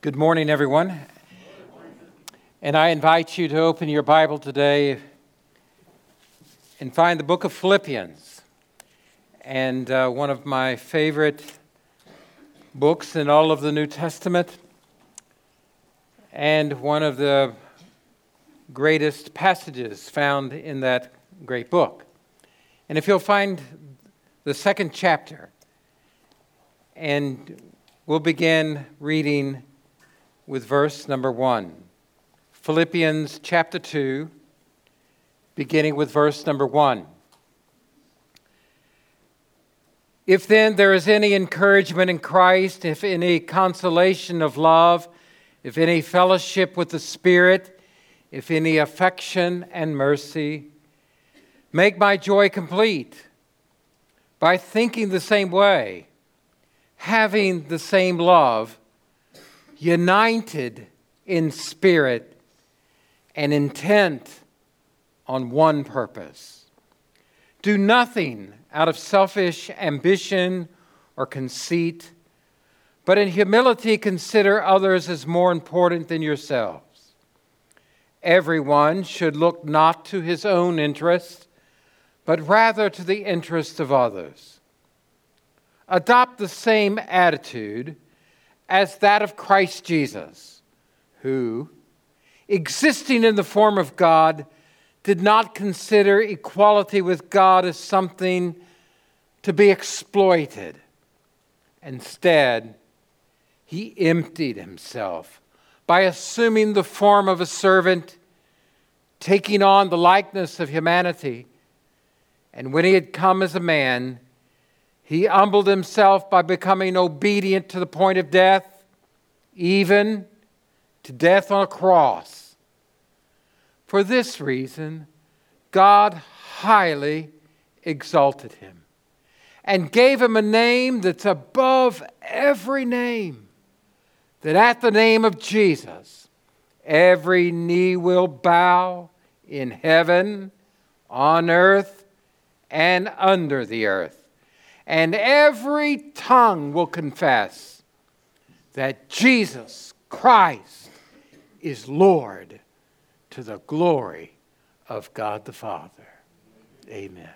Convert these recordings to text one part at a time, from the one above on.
Good morning, everyone. And I invite you to open your Bible today and find the book of Philippians. And uh, one of my favorite books in all of the New Testament, and one of the greatest passages found in that great book. And if you'll find the second chapter, and we'll begin reading with verse number 1. Philippians chapter 2, beginning with verse number 1. If then there is any encouragement in Christ, if any consolation of love, if any fellowship with the Spirit, if any affection and mercy, make my joy complete by thinking the same way, having the same love united in spirit and intent on one purpose. Do nothing out of selfish ambition or conceit, but in humility consider others as more important than yourselves. Everyone should look not to his own interest, but rather to the interest of others. Adopt the same attitude as that of Christ Jesus, who, existing in the form of God, did not consider equality with God as something to be exploited. Instead, he emptied himself by assuming the form of a servant, taking on the likeness of humanity. And when he had come as a man, he humbled himself by becoming obedient to the point of death, even to death on a cross. For this reason, God highly exalted him and gave him a name that's above every name, that at the name of Jesus, every knee will bow in heaven, on earth, and under the earth and every tongue will confess that Jesus Christ is Lord to the glory of God the Father. Amen.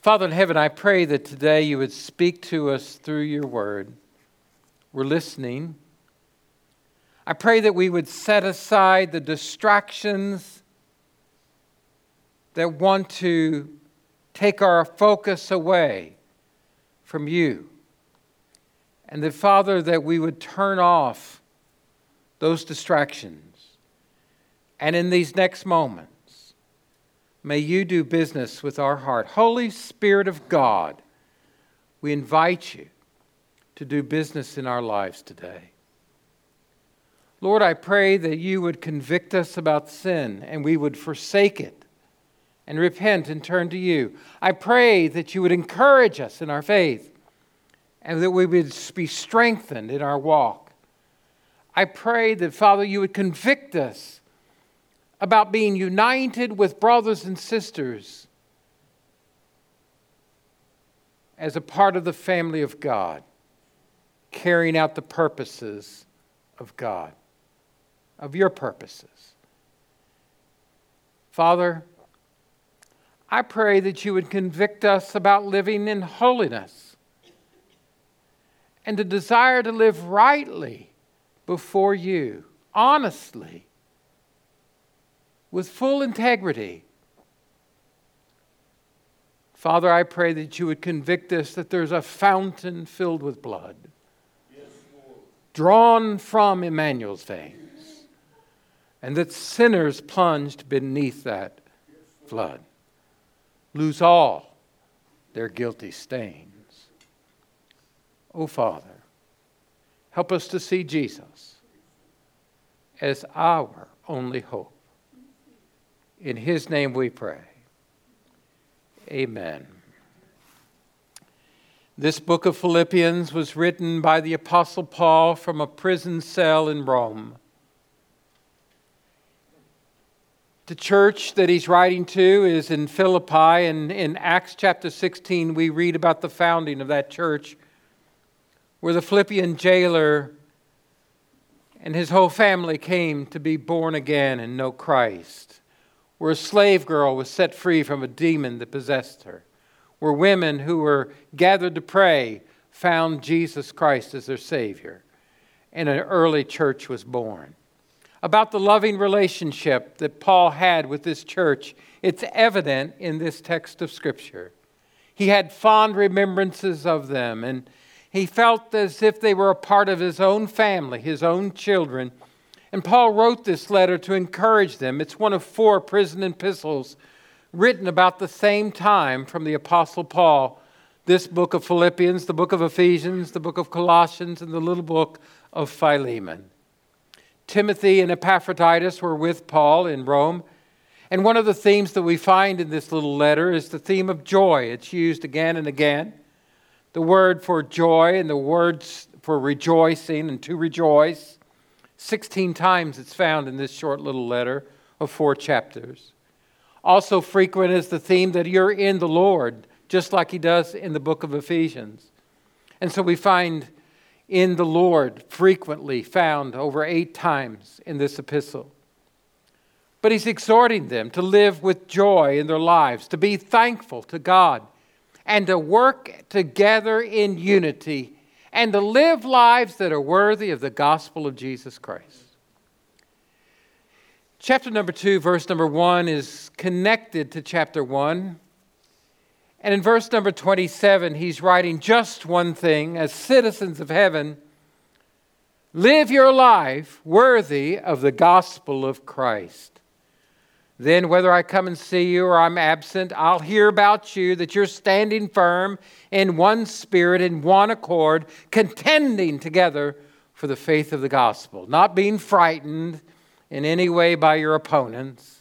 Father in heaven, I pray that today you would speak to us through your word. We're listening. I pray that we would set aside the distractions that want to take our focus away from you. And that, Father, that we would turn off those distractions. And in these next moments, may you do business with our heart. Holy Spirit of God, we invite you to do business in our lives today. Lord, I pray that you would convict us about sin and we would forsake it and repent and turn to you. I pray that you would encourage us in our faith and that we would be strengthened in our walk. I pray that, Father, you would convict us about being united with brothers and sisters as a part of the family of God, carrying out the purposes of God, of your purposes. Father, I pray that you would convict us about living in holiness and the desire to live rightly before you, honestly, with full integrity. Father, I pray that you would convict us that there's a fountain filled with blood, yes, drawn from Emmanuel's veins, and that sinners plunged beneath that flood lose all their guilty stains. Oh, Father, help us to see Jesus as our only hope. In his name we pray. Amen. This book of Philippians was written by the Apostle Paul from a prison cell in Rome. The church that he's writing to is in Philippi, and in Acts chapter 16, we read about the founding of that church where the Philippian jailer and his whole family came to be born again and know Christ, where a slave girl was set free from a demon that possessed her, where women who were gathered to pray found Jesus Christ as their Savior, and an early church was born. About the loving relationship that Paul had with this church, it's evident in this text of Scripture. He had fond remembrances of them, and he felt as if they were a part of his own family, his own children. And Paul wrote this letter to encourage them. It's one of four prison epistles written about the same time from the Apostle Paul. This book of Philippians, the book of Ephesians, the book of Colossians, and the little book of Philemon. Timothy and Epaphroditus were with Paul in Rome. And one of the themes that we find in this little letter is the theme of joy. It's used again and again. The word for joy and the words for rejoicing and to rejoice. 16 times it's found in this short little letter of four chapters. Also, frequent is the theme that you're in the Lord, just like he does in the book of Ephesians. And so we find in the Lord frequently found over eight times in this epistle. But he's exhorting them to live with joy in their lives, to be thankful to God and to work together in unity and to live lives that are worthy of the gospel of Jesus Christ. Chapter number two, verse number one, is connected to chapter one. And in verse number 27, he's writing just one thing as citizens of heaven, live your life worthy of the gospel of Christ. Then, whether I come and see you or I'm absent, I'll hear about you that you're standing firm in one spirit, in one accord, contending together for the faith of the gospel, not being frightened in any way by your opponents.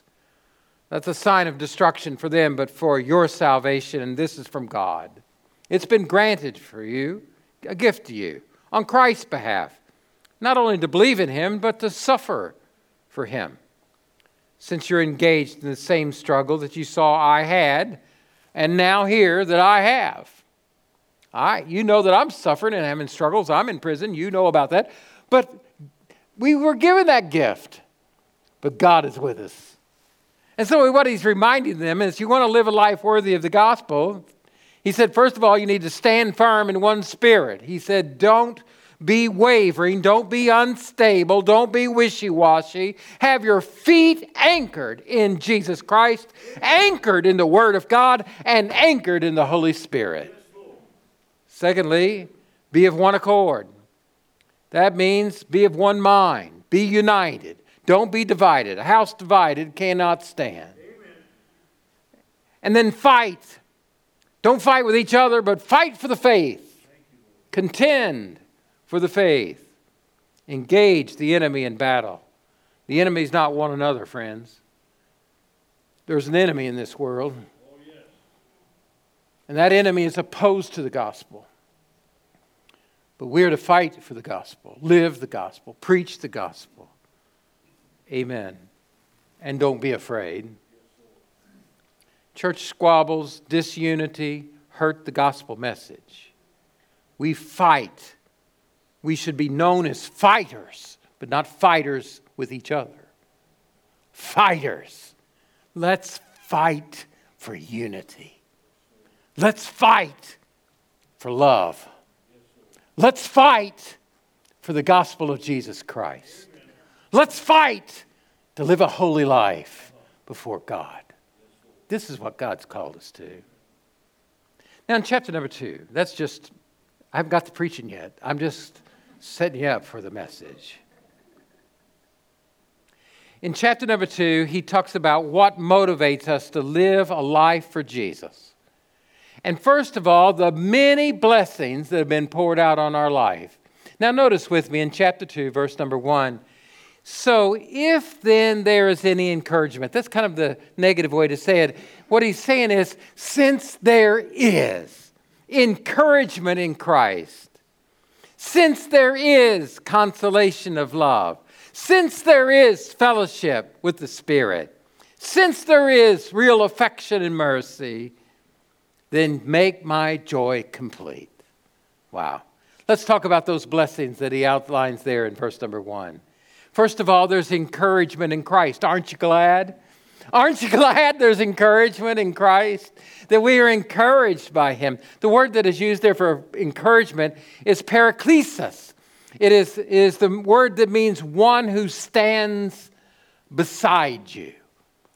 That's a sign of destruction for them, but for your salvation, and this is from God. It's been granted for you, a gift to you, on Christ's behalf, not only to believe in Him, but to suffer for Him since you're engaged in the same struggle that you saw I had and now hear that I have. I, you know that I'm suffering and having struggles. I'm in prison. You know about that. But we were given that gift. But God is with us. And so, what he's reminding them is you want to live a life worthy of the gospel. He said, first of all, you need to stand firm in one spirit. He said, don't be wavering, don't be unstable, don't be wishy washy. Have your feet anchored in Jesus Christ, anchored in the Word of God, and anchored in the Holy Spirit. Secondly, be of one accord. That means be of one mind, be united. Don't be divided. A house divided cannot stand. Amen. And then fight. Don't fight with each other, but fight for the faith. Contend for the faith. Engage the enemy in battle. The enemy is not one another, friends. There's an enemy in this world. And that enemy is opposed to the gospel. But we're to fight for the gospel, live the gospel, preach the gospel. Amen. And don't be afraid. Church squabbles, disunity hurt the gospel message. We fight we should be known as fighters, but not fighters with each other. Fighters. Let's fight for unity. Let's fight for love. Let's fight for the gospel of Jesus Christ. Let's fight to live a holy life before God. This is what God's called us to. Now, in chapter number two, that's just, I haven't got to preaching yet. I'm just setting you up for the message. In chapter number two, he talks about what motivates us to live a life for Jesus. And first of all, the many blessings that have been poured out on our life. Now, notice with me in chapter 2, verse number 1. So, if then there is any encouragement, that's kind of the negative way to say it. What he's saying is, since there is encouragement in Christ, since there is consolation of love, since there is fellowship with the Spirit, since there is real affection and mercy, then make my joy complete. Wow. Let's talk about those blessings that he outlines there in verse number one. First of all, there's encouragement in Christ. Aren't you glad? Aren't you glad there's encouragement in Christ? That we are encouraged by Him. The word that is used there for encouragement is paraklesis. It is, is the word that means one who stands beside you.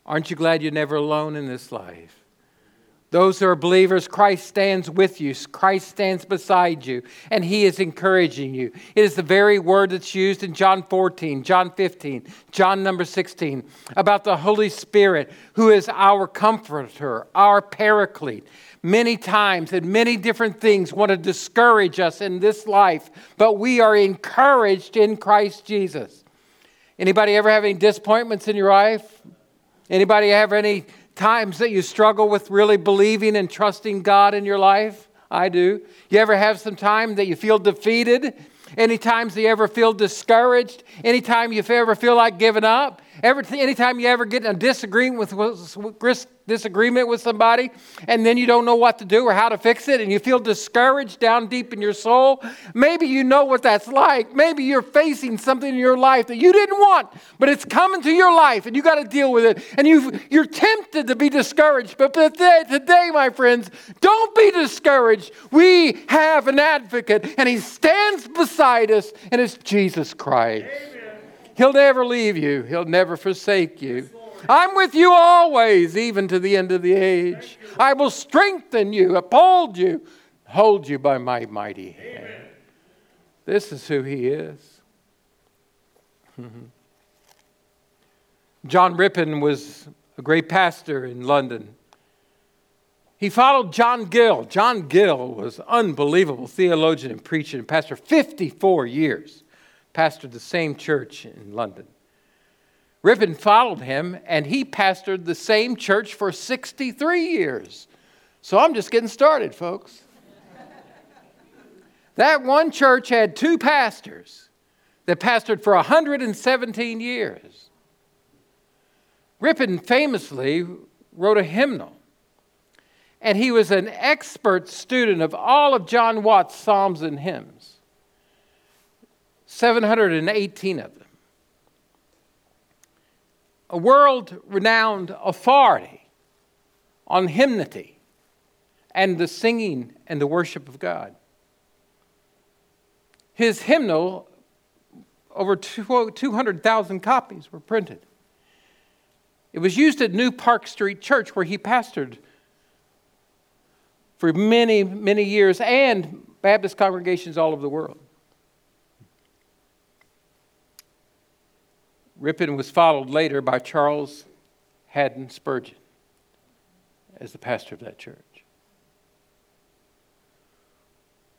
Aren't you glad you're never alone in this life? Those who are believers, Christ stands with you. Christ stands beside you, and He is encouraging you. It is the very word that's used in John 14, John 15, John number 16 about the Holy Spirit, who is our comforter, our paraclete. Many times and many different things want to discourage us in this life, but we are encouraged in Christ Jesus. Anybody ever have any disappointments in your life? Anybody have any times that you struggle with really believing and trusting God in your life? I do. You ever have some time that you feel defeated? Any times you ever feel discouraged? Anytime you ever feel like giving up? Every, anytime you ever get in a disagreement with, disagreement with somebody and then you don't know what to do or how to fix it and you feel discouraged down deep in your soul, maybe you know what that's like. Maybe you're facing something in your life that you didn't want, but it's coming to your life and you got to deal with it. And you you're tempted to be discouraged. But today, today, my friends, don't be discouraged. We have an advocate and he stands beside us and it's Jesus Christ. Amen. He'll never leave you, He'll never forsake you. I'm with you always, even to the end of the age. I will strengthen you, uphold you, hold you by my mighty hand. This is who He is. John Rippon was a great pastor in London. He followed John Gill. John Gill was unbelievable theologian and preacher and pastor 54 years pastored the same church in London. Rippon followed him, and he pastored the same church for 63 years. So I'm just getting started, folks. that one church had two pastors that pastored for 117 years. Rippon famously wrote a hymnal, and he was an expert student of all of John Watts' Psalms and hymns. 718 of them. A world renowned authority on hymnody and the singing and the worship of God. His hymnal, over 200,000 copies were printed. It was used at New Park Street Church, where he pastored for many, many years, and Baptist congregations all over the world. Rippon was followed later by Charles Haddon Spurgeon as the pastor of that church.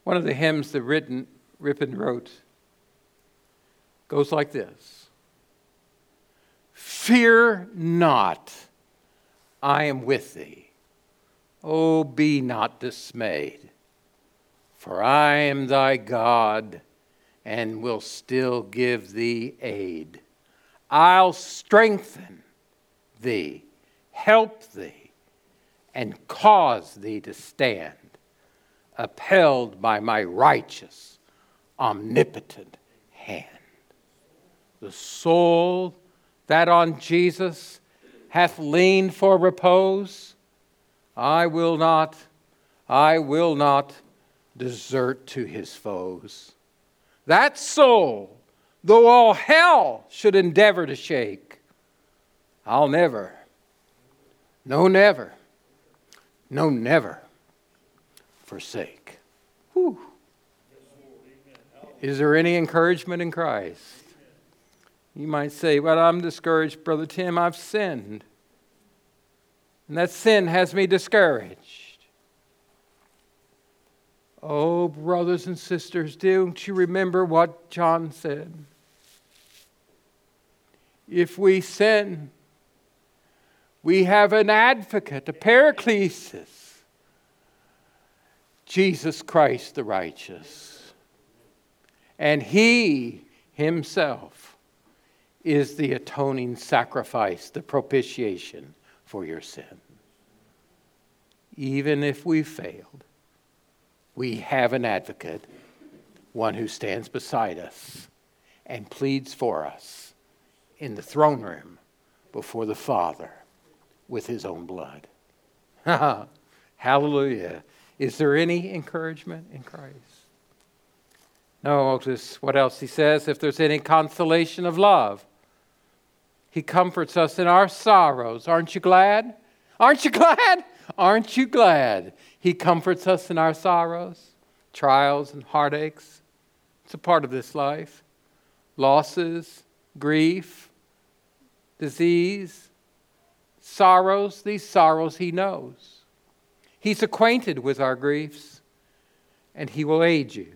One of the hymns that Rippon, Rippon wrote goes like this Fear not, I am with thee. Oh, be not dismayed, for I am thy God and will still give thee aid. I'll strengthen thee, help thee, and cause thee to stand, upheld by my righteous, omnipotent hand. The soul that on Jesus hath leaned for repose, I will not, I will not desert to his foes. That soul though all hell should endeavor to shake, I'll never, no, never, no, never forsake. Whew. Is there any encouragement in Christ? You might say, Well, I'm discouraged, Brother Tim. I've sinned. And that sin has me discouraged. Oh, brothers and sisters, don't you remember what John said? If we sin. We have an advocate, a paraclesis, Jesus Christ the righteous. And He Himself is the atoning sacrifice, the propitiation for your sin. Even if we failed, we have an advocate, one who stands beside us and pleads for us in the throne room before the Father with his own blood. Hallelujah. Is there any encouragement in Christ? No, just what else he says? If there's any consolation of love, he comforts us in our sorrows. Aren't you glad? Aren't you glad? Aren't you glad? He comforts us in our sorrows, trials, and heartaches. It's a part of this life. Losses, grief, disease, sorrows, these sorrows he knows. He's acquainted with our griefs, and he will aid you,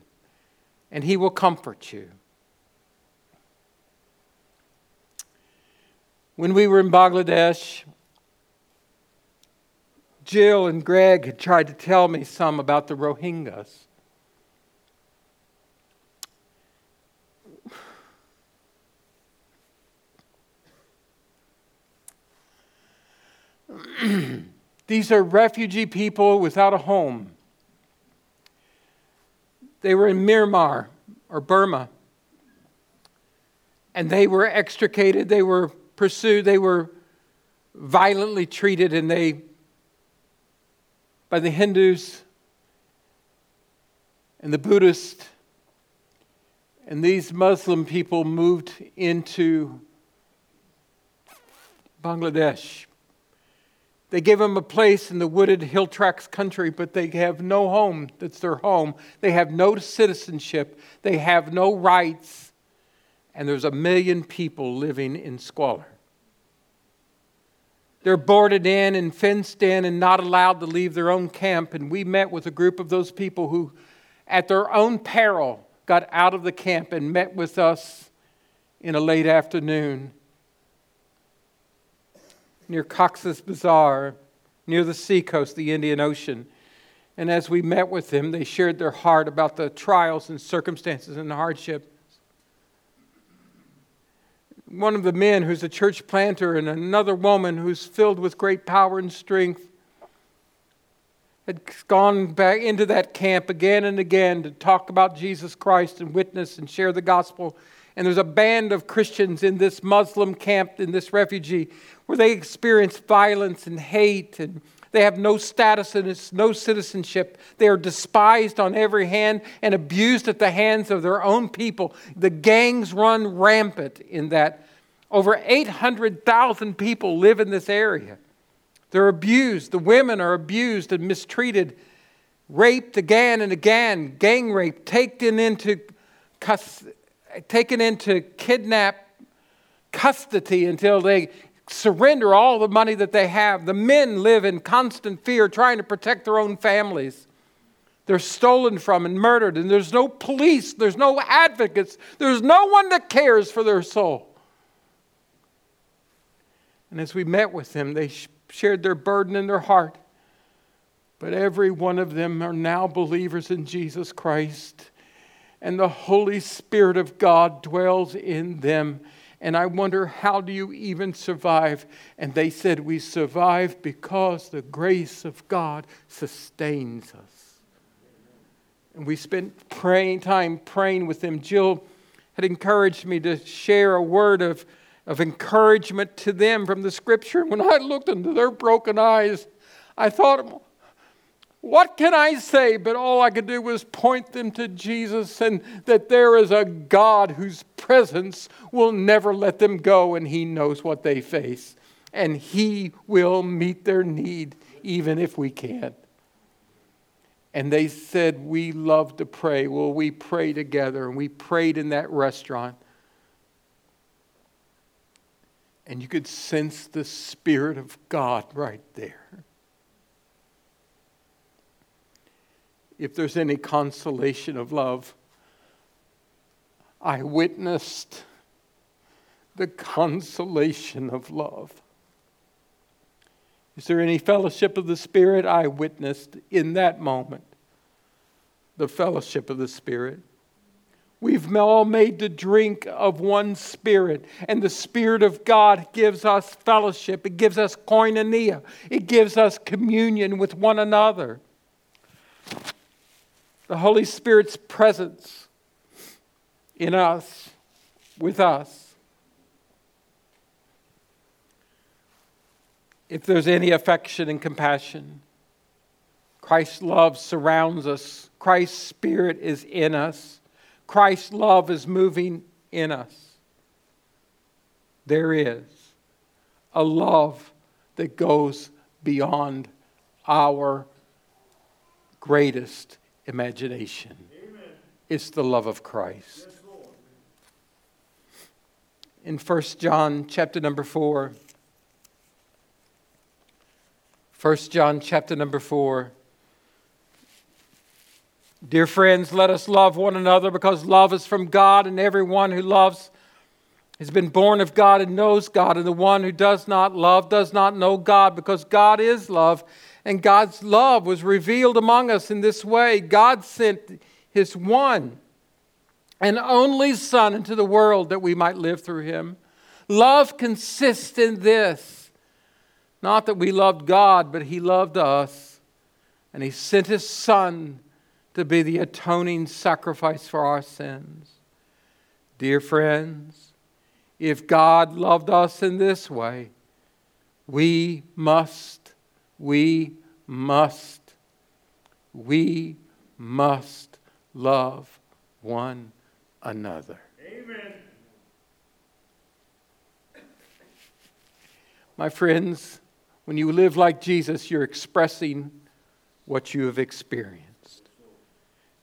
and he will comfort you. When we were in Bangladesh, Jill and Greg had tried to tell me some about the Rohingyas. These are refugee people without a home. They were in Myanmar or Burma. And they were extricated, they were pursued, they were violently treated, and they, by the Hindus and the Buddhists, and these Muslim people moved into Bangladesh. They give them a place in the wooded hill tracts country, but they have no home that's their home. They have no citizenship. They have no rights. And there's a million people living in squalor. They're boarded in and fenced in and not allowed to leave their own camp. And we met with a group of those people who, at their own peril, got out of the camp and met with us in a late afternoon near Cox's Bazar, near the seacoast, the Indian Ocean. And as we met with them, they shared their heart about the trials and circumstances and the hardship. One of the men who's a church planter and another woman who's filled with great power and strength had gone back into that camp again and again to talk about Jesus Christ and witness and share the gospel. And there's a band of Christians in this Muslim camp, in this refugee, where they experience violence and hate and they have no status and no citizenship. They are despised on every hand and abused at the hands of their own people. The gangs run rampant in that. Over 800,000 people live in this area. They're abused. The women are abused and mistreated, raped again and again, gang rape, taken into, taken into kidnap custody until they surrender all the money that they have. The men live in constant fear, trying to protect their own families. They're stolen from and murdered, and there's no police, there's no advocates, there's no one that cares for their soul. And as we met with them, they shared their burden in their heart. But every one of them are now believers in Jesus Christ, and the Holy Spirit of God dwells in them and I wonder, how do you even survive? And they said, We survive because the grace of God sustains us. And we spent praying time praying with them. Jill had encouraged me to share a word of, of encouragement to them from the scripture. And when I looked into their broken eyes, I thought, what can I say? But all I could do was point them to Jesus and that there is a God whose presence will never let them go and He knows what they face. And He will meet their need even if we can't. And they said, We love to pray. Well, we pray together. And we prayed in that restaurant. And you could sense the Spirit of God right there. If there's any consolation of love, I witnessed the consolation of love. Is there any fellowship of the Spirit? I witnessed in that moment the fellowship of the Spirit. We've all made the drink of one Spirit, and the Spirit of God gives us fellowship. It gives us koinonia. It gives us communion with one another the Holy Spirit's presence in us, with us. If there's any affection and compassion, Christ's love surrounds us. Christ's spirit is in us. Christ's love is moving in us. There is a love that goes beyond our greatest imagination. Amen. It's the love of Christ. Yes, In 1 John chapter number 4, 1 John chapter number 4, Dear friends, let us love one another because love is from God, and everyone who loves has been born of God and knows God, and the one who does not love does not know God because God is love, and God's love was revealed among us in this way. God sent his one and only Son into the world that we might live through him. Love consists in this not that we loved God, but he loved us, and he sent his Son to be the atoning sacrifice for our sins. Dear friends, if God loved us in this way, we must, we must, we must love one another. Amen. My friends, when you live like Jesus, you're expressing what you have experienced.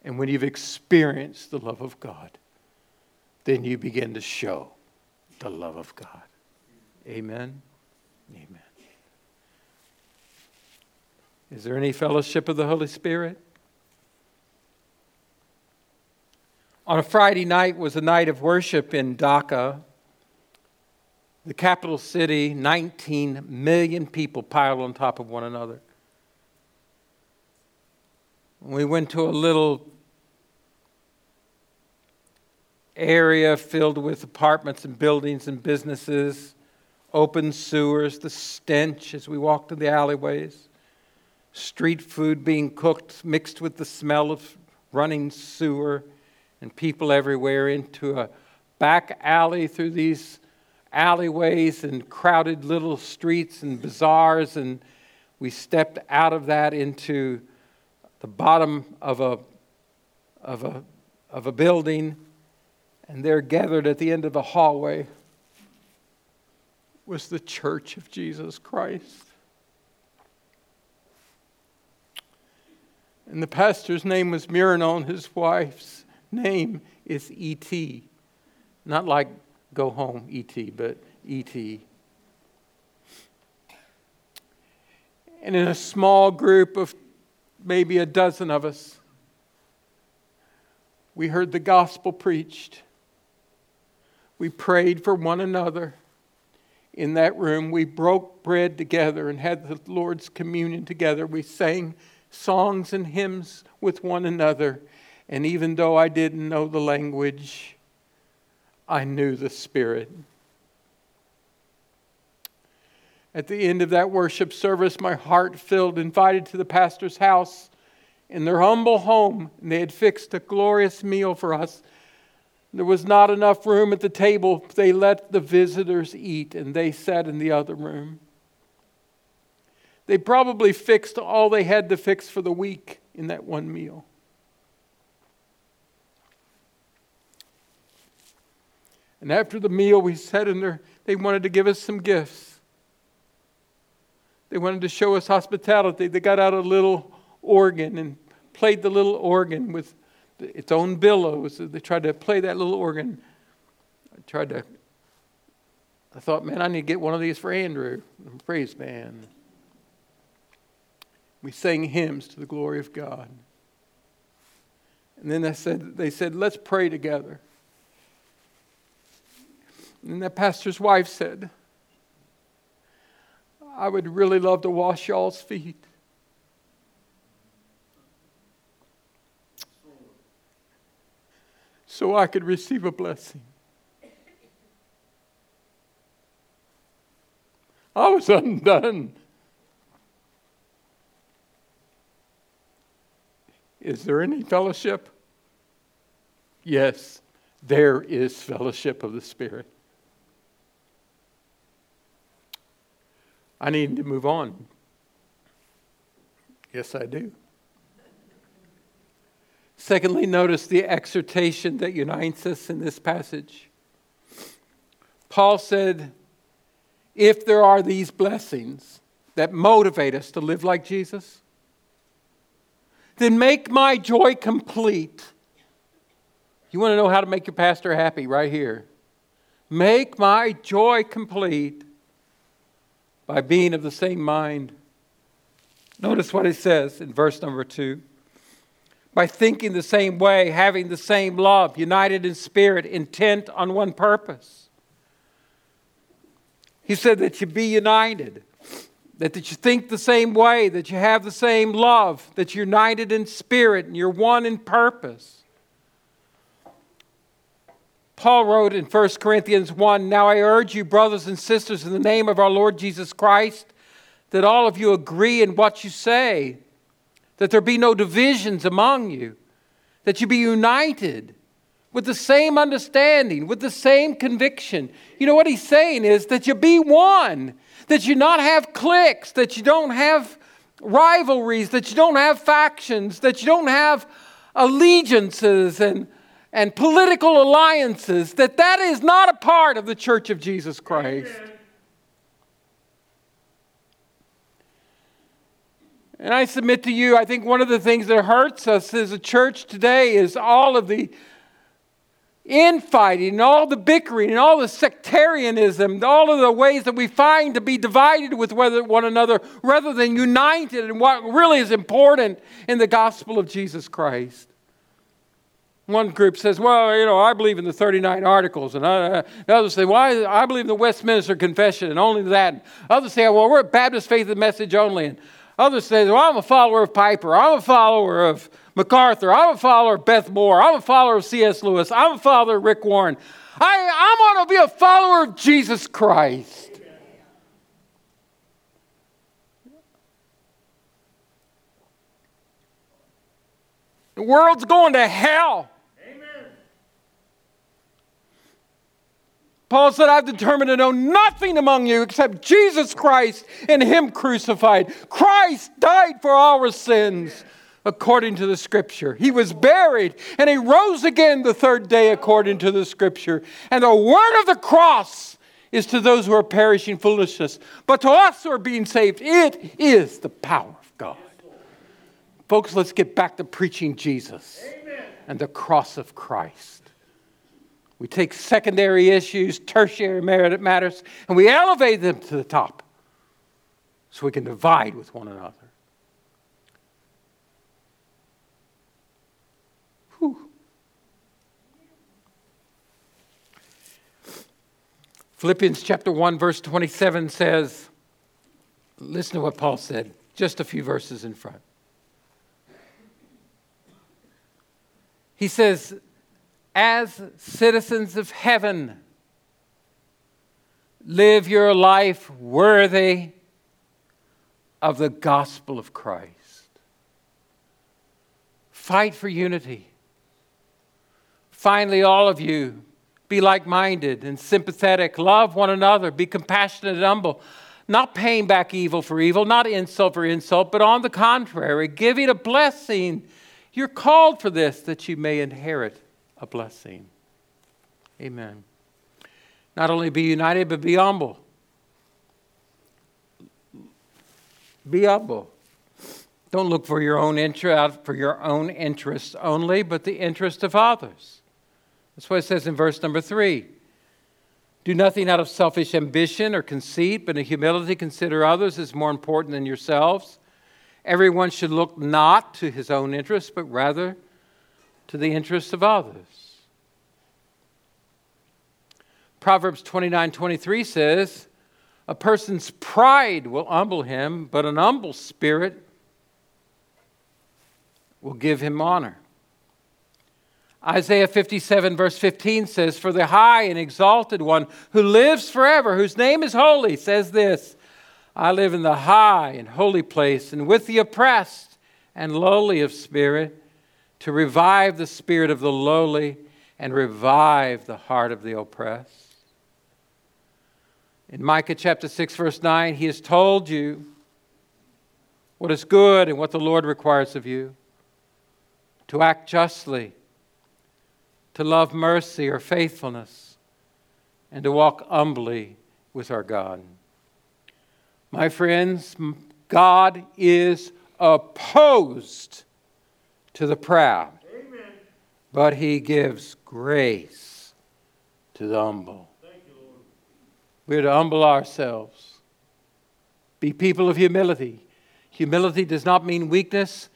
And when you've experienced the love of God, then you begin to show the love of God. Amen. Amen. Is there any fellowship of the Holy Spirit? On a Friday night was a night of worship in Dhaka, the capital city, 19 million people piled on top of one another. We went to a little area filled with apartments and buildings and businesses, open sewers, the stench as we walked in the alleyways, street food being cooked mixed with the smell of running sewer, and people everywhere into a back alley through these alleyways and crowded little streets and bazaars and we stepped out of that into the bottom of a of a of a building and there, gathered at the end of the hallway, was the church of Jesus Christ. And the pastor's name was Myrna, and his wife's name is E.T. Not like go home, E.T., but E.T. And in a small group of maybe a dozen of us, we heard the gospel preached. We prayed for one another in that room. We broke bread together and had the Lord's communion together. We sang songs and hymns with one another. And even though I didn't know the language, I knew the Spirit. At the end of that worship service, my heart filled, invited to the pastor's house in their humble home, and they had fixed a glorious meal for us there was not enough room at the table. They let the visitors eat, and they sat in the other room. They probably fixed all they had to fix for the week in that one meal. And after the meal, we sat in there. They wanted to give us some gifts. They wanted to show us hospitality. They got out a little organ and played the little organ with its own billows. They tried to play that little organ. I tried to, I thought, man, I need to get one of these for Andrew, praise band. We sang hymns to the glory of God. And then they said, they said, let's pray together. And that pastor's wife said, I would really love to wash y'all's feet. so I could receive a blessing. I was undone. Is there any fellowship? Yes, there is fellowship of the Spirit. I need to move on. Yes, I do. Secondly, notice the exhortation that unites us in this passage. Paul said, if there are these blessings that motivate us to live like Jesus, then make my joy complete. You want to know how to make your pastor happy? Right here. Make my joy complete by being of the same mind. Notice what it says in verse number two. By thinking the same way, having the same love, united in spirit, intent on one purpose. He said that you be united, that, that you think the same way, that you have the same love, that you're united in spirit and you're one in purpose. Paul wrote in 1 Corinthians 1 Now I urge you, brothers and sisters, in the name of our Lord Jesus Christ, that all of you agree in what you say, that there be no divisions among you, that you be united with the same understanding, with the same conviction. You know what he's saying is that you be one, that you not have cliques, that you don't have rivalries, that you don't have factions, that you don't have allegiances and and political alliances, that that is not a part of the church of Jesus Christ. Amen. And I submit to you, I think one of the things that hurts us as a church today is all of the infighting and all the bickering and all the sectarianism, all of the ways that we find to be divided with one another rather than united in what really is important in the gospel of Jesus Christ. One group says, well, you know, I believe in the 39 articles. And uh, others say, well, I, believe in the Westminster Confession and only that. And others say, well, we're a Baptist faith and message only. And others say, well, I'm a follower of Piper. I'm a follower of MacArthur. I'm a follower of Beth Moore. I'm a follower of C.S. Lewis. I'm a follower of Rick Warren. I, I want to be a follower of Jesus Christ. The world's going to hell. Amen. Paul said, I've determined to know nothing among you except Jesus Christ and Him crucified. Christ died for our sins according to the Scripture. He was buried and He rose again the third day according to the Scripture. And the word of the cross is to those who are perishing foolishness, but to us who are being saved, it is the power of God. Folks, let's get back to preaching Jesus Amen. and the cross of Christ. We take secondary issues, tertiary matters, and we elevate them to the top so we can divide with one another. Philippians chapter 1, verse 27 says, listen to what Paul said, just a few verses in front. He says, as citizens of heaven, live your life worthy of the gospel of Christ. Fight for unity. Finally, all of you, be like minded and sympathetic. Love one another. Be compassionate and humble. Not paying back evil for evil, not insult for insult, but on the contrary, giving a blessing. You're called for this that you may inherit a blessing. Amen. Not only be united, but be humble. Be humble. Don't look for your own interest for your own interests only, but the interest of others. That's what it says in verse number three. Do nothing out of selfish ambition or conceit, but in humility consider others as more important than yourselves. Everyone should look not to his own interests, but rather to the interests of others. Proverbs 29 23 says, A person's pride will humble him, but an humble spirit will give him honor. Isaiah 57, verse 15 says, For the high and exalted one who lives forever, whose name is holy, says this I live in the high and holy place, and with the oppressed and lowly of spirit to revive the spirit of the lowly and revive the heart of the oppressed. In Micah chapter 6, verse 9, he has told you what is good and what the Lord requires of you to act justly, to love mercy or faithfulness, and to walk humbly with our God. My friends, God is opposed to the proud, Amen. but he gives grace to the humble. You, We're to humble ourselves, be people of humility. Humility does not mean weakness,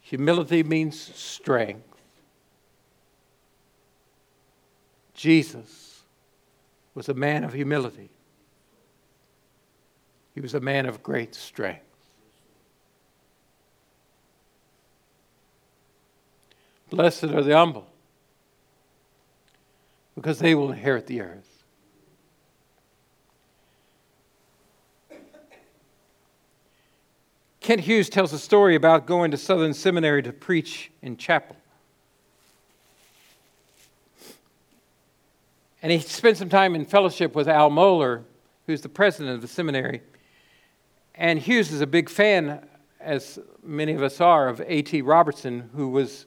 humility means strength. Jesus was a man of humility. He was a man of great strength. Blessed are the humble, because they will inherit the earth. Kent Hughes tells a story about going to Southern Seminary to preach in chapel. And he spent some time in fellowship with Al Mohler, who's the president of the seminary. And Hughes is a big fan, as many of us are, of A.T. Robertson, who was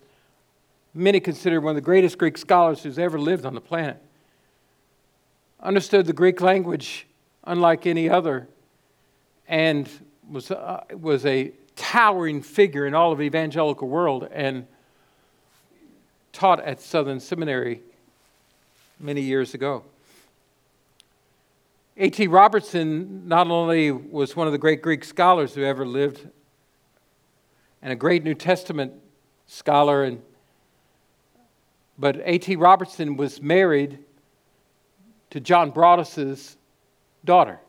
many considered one of the greatest Greek scholars who's ever lived on the planet. Understood the Greek language unlike any other, and was, uh, was a towering figure in all of the evangelical world and taught at Southern Seminary many years ago. A.T. Robertson not only was one of the great Greek scholars who ever lived, and a great New Testament scholar, and, but A.T. Robertson was married to John Broadus's daughter.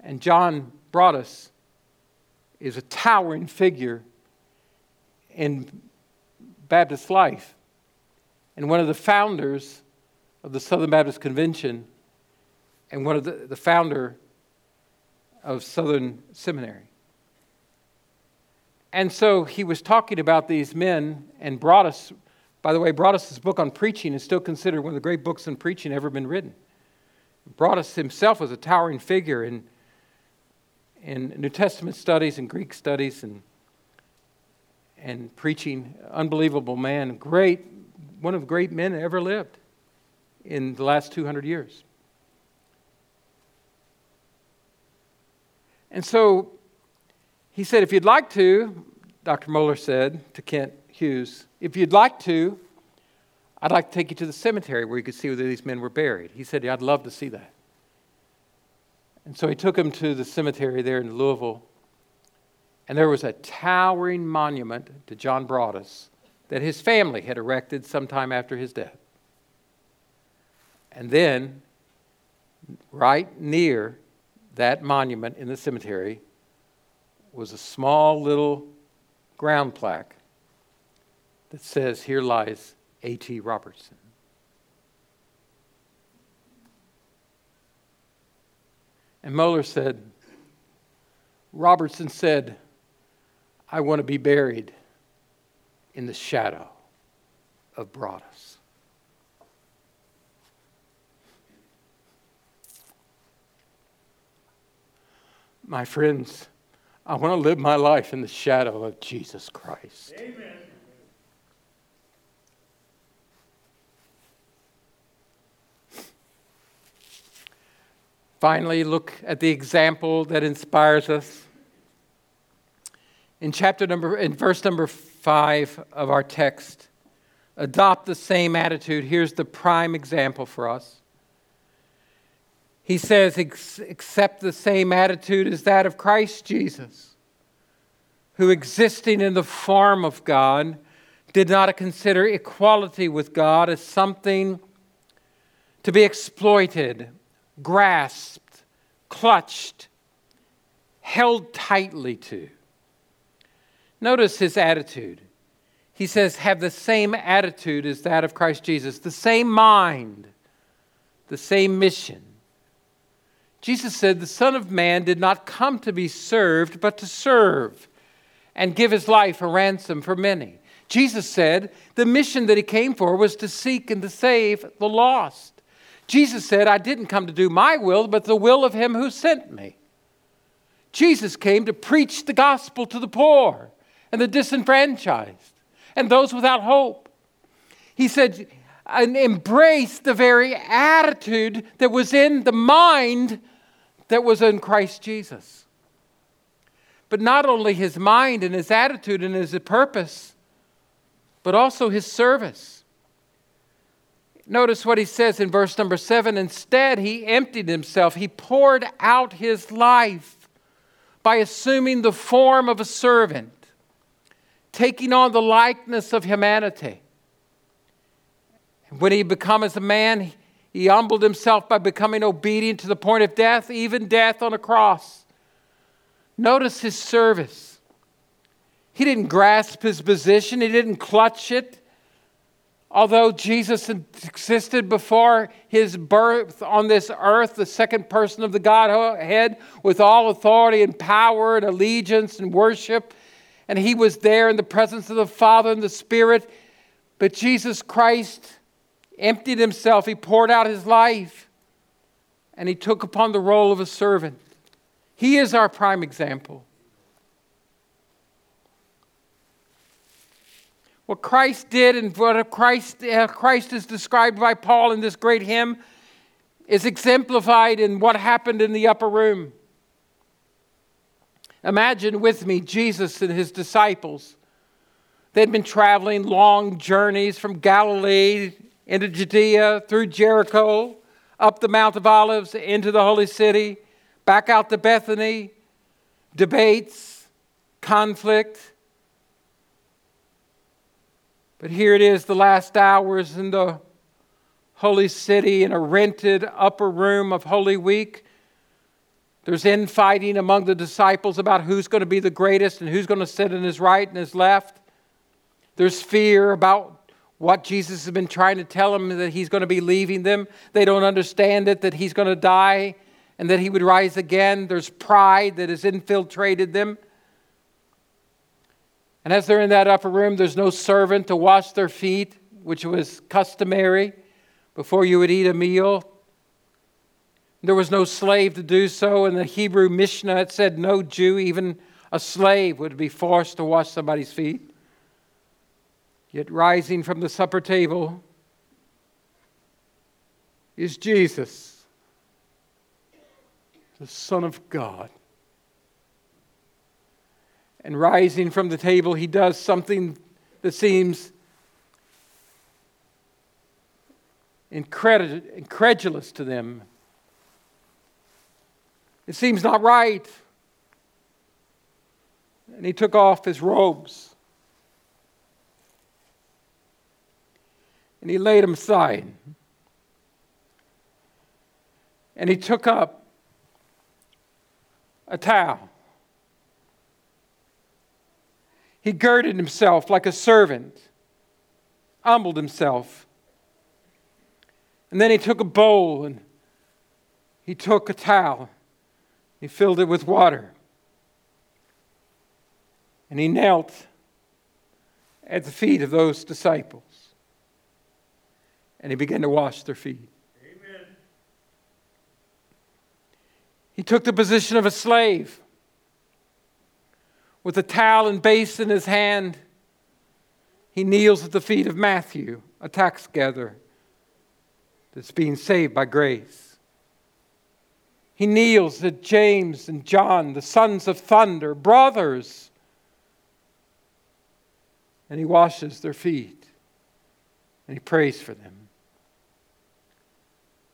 And John Broadus is a towering figure in Baptist life and one of the founders of the Southern Baptist Convention and one of the, the founder of Southern Seminary. And so he was talking about these men and Broadus, By the way, Broadus' book on preaching is still considered one of the great books on preaching ever been written. Broadus himself was a towering figure in, in New Testament studies and Greek studies and, and preaching. Unbelievable man, great, one of the great men that ever lived in the last 200 years. And so he said, if you'd like to, Dr. Mohler said to Kent Hughes, if you'd like to, I'd like to take you to the cemetery where you could see where these men were buried. He said, yeah, I'd love to see that. And so he took him to the cemetery there in Louisville. And there was a towering monument to John Broadus that his family had erected sometime after his death. And then, right near that monument in the cemetery was a small little ground plaque that says, Here lies A.T. Robertson. And Mohler said, Robertson said, I want to be buried in the shadow of Broadus. My friends, I want to live my life in the shadow of Jesus Christ. Amen. Finally, look at the example that inspires us. In chapter number, in verse number five of our text, adopt the same attitude. Here's the prime example for us. He says, accept the same attitude as that of Christ Jesus, who existing in the form of God, did not consider equality with God as something to be exploited, grasped, clutched, held tightly to. Notice his attitude. He says, have the same attitude as that of Christ Jesus, the same mind, the same mission. Jesus said, The Son of Man did not come to be served, but to serve and give his life a ransom for many. Jesus said the mission that he came for was to seek and to save the lost. Jesus said, I didn't come to do my will, but the will of him who sent me. Jesus came to preach the gospel to the poor and the disenfranchised and those without hope. He said, and embrace the very attitude that was in the mind that was in Christ Jesus. But not only his mind and his attitude and his purpose, but also his service. Notice what he says in verse number seven. Instead, he emptied himself, he poured out his life by assuming the form of a servant, taking on the likeness of humanity. When he became as a man, he humbled himself by becoming obedient to the point of death, even death on a cross. Notice his service. He didn't grasp his position, he didn't clutch it. Although Jesus existed before his birth on this earth, the second person of the Godhead, with all authority and power and allegiance and worship, and he was there in the presence of the Father and the Spirit. But Jesus Christ emptied himself, he poured out his life, and he took upon the role of a servant. He is our prime example. What Christ did and what Christ, uh, Christ is described by Paul in this great hymn is exemplified in what happened in the upper room. Imagine with me Jesus and his disciples. They'd been traveling long journeys from Galilee into Judea, through Jericho, up the Mount of Olives, into the holy city, back out to Bethany, debates, conflict. But here it is, the last hours in the holy city in a rented upper room of Holy Week. There's infighting among the disciples about who's going to be the greatest and who's going to sit in his right and his left. There's fear about what Jesus has been trying to tell them that he's going to be leaving them. They don't understand it, that he's going to die and that he would rise again. There's pride that has infiltrated them. And as they're in that upper room, there's no servant to wash their feet, which was customary before you would eat a meal. There was no slave to do so. In the Hebrew Mishnah, it said no Jew, even a slave, would be forced to wash somebody's feet. Yet rising from the supper table is Jesus, the Son of God. And rising from the table, he does something that seems incredulous to them. It seems not right. And he took off his robes. And he laid him aside. And he took up a towel. He girded himself like a servant, humbled himself. And then he took a bowl and he took a towel. He filled it with water. And he knelt at the feet of those disciples and he began to wash their feet. Amen. He took the position of a slave with a towel and basin in his hand. He kneels at the feet of Matthew, a tax gatherer that's being saved by grace. He kneels at James and John, the sons of thunder, brothers, and he washes their feet and he prays for them.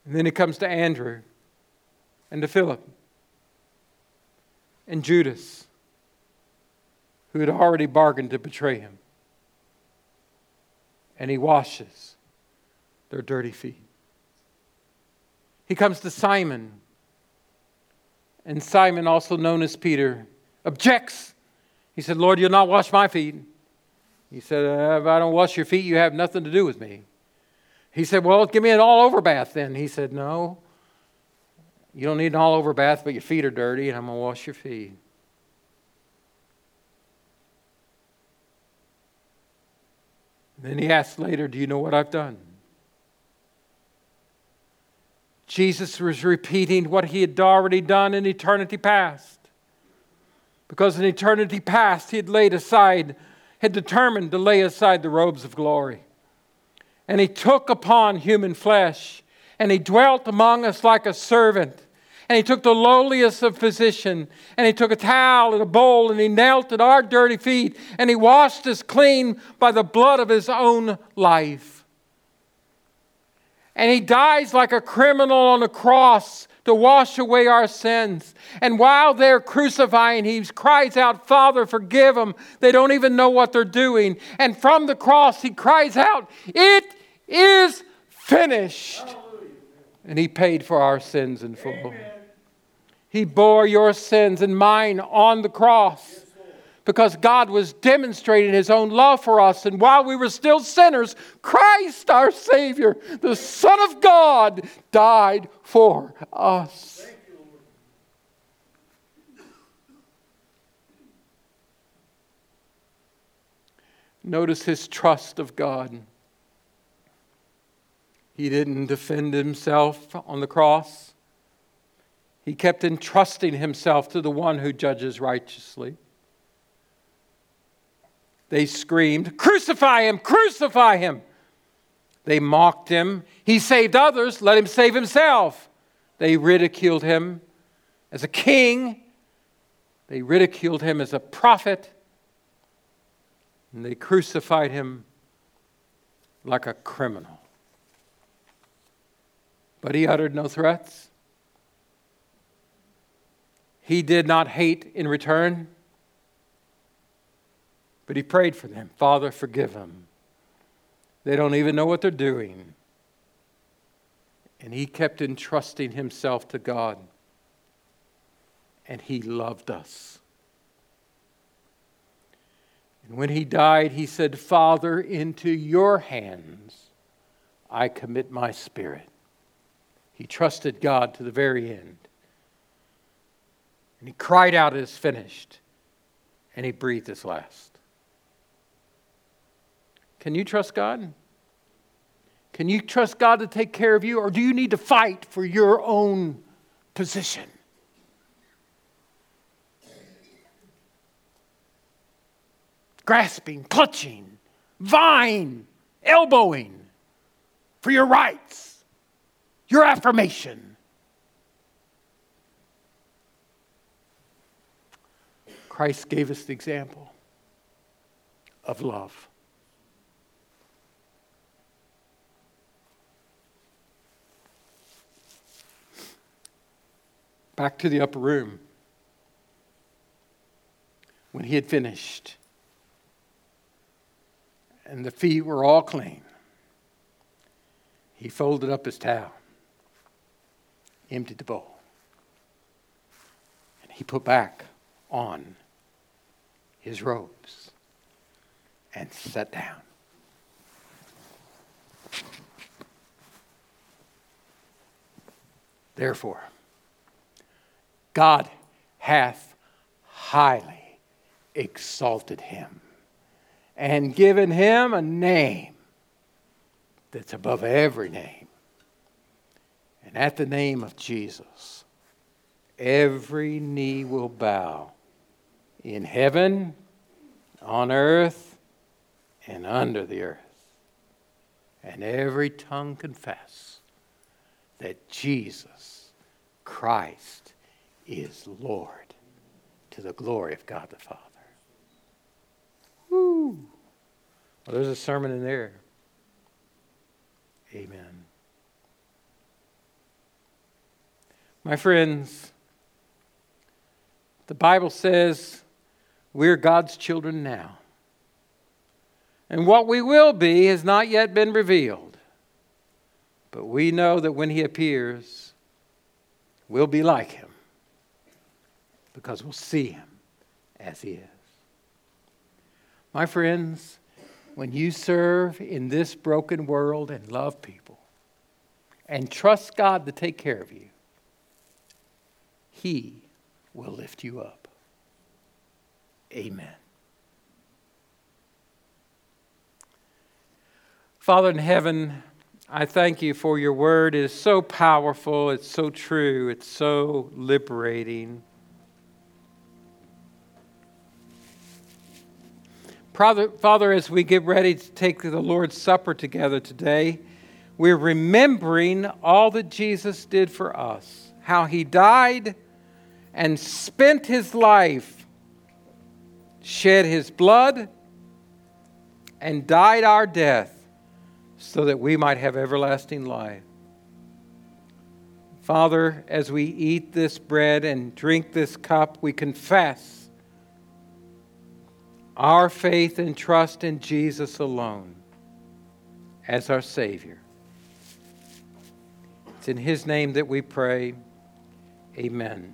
And then he comes to Andrew and to Philip and Judas, who had already bargained to betray him. And he washes their dirty feet. He comes to Simon, and Simon, also known as Peter, objects. He said, Lord, you'll not wash my feet. He said, uh, If I don't wash your feet, you have nothing to do with me. He said, Well, give me an all over bath then. He said, No. You don't need an all over bath, but your feet are dirty, and I'm going to wash your feet. then he asked later, Do you know what I've done? Jesus was repeating what he had already done in eternity past. Because in eternity past, he had laid aside, had determined to lay aside the robes of glory. And he took upon human flesh, and he dwelt among us like a servant. And he took the lowliest of physician, and he took a towel and a bowl, and he knelt at our dirty feet, and he washed us clean by the blood of his own life and he dies like a criminal on a cross to wash away our sins. And while they're crucifying, he cries out, Father, forgive them. They don't even know what they're doing. And from the cross, he cries out, It is finished. Hallelujah. And he paid for our sins in full. Amen. He bore your sins and mine on the cross because God was demonstrating his own love for us. And while we were still sinners, Christ, our Savior, the Son of God, died for us. Notice his trust of God. He didn't defend himself on the cross. He kept entrusting himself to the one who judges righteously. They screamed, Crucify him! Crucify him! They mocked him. He saved others, let him save himself. They ridiculed him as a king. They ridiculed him as a prophet. And they crucified him like a criminal. But he uttered no threats. He did not hate in return. But he prayed for them Father, forgive them. They don't even know what they're doing. And he kept entrusting himself to God. And he loved us. And when he died, he said, Father, into your hands I commit my spirit. He trusted God to the very end. And he cried out, It is finished. And he breathed his last. Can you trust God? Can you trust God to take care of you, or do you need to fight for your own position? Grasping, clutching, vying, elbowing for your rights, your affirmation. Christ gave us the example of love. back to the upper room. When he had finished, and the feet were all clean, he folded up his towel, emptied the bowl, and he put back on his robes and sat down. Therefore, God hath highly exalted him and given him a name that's above every name. At the name of Jesus, every knee will bow in heaven, on earth, and under the earth. And every tongue confess that Jesus Christ is Lord to the glory of God the Father. Woo! Well, there's a sermon in there. Amen. My friends, the Bible says we're God's children now. And what we will be has not yet been revealed. But we know that when He appears, we'll be like Him because we'll see him as he is. My friends, when you serve in this broken world and love people and trust God to take care of you, he will lift you up. Amen. Father in heaven, I thank you for your word. It is so powerful, it's so true, it's so liberating. Father, as we get ready to take the Lord's Supper together today, we're remembering all that Jesus did for us, how he died and spent his life, shed his blood, and died our death so that we might have everlasting life. Father, as we eat this bread and drink this cup, we confess our faith and trust in Jesus alone as our Savior. It's in His name that we pray. Amen.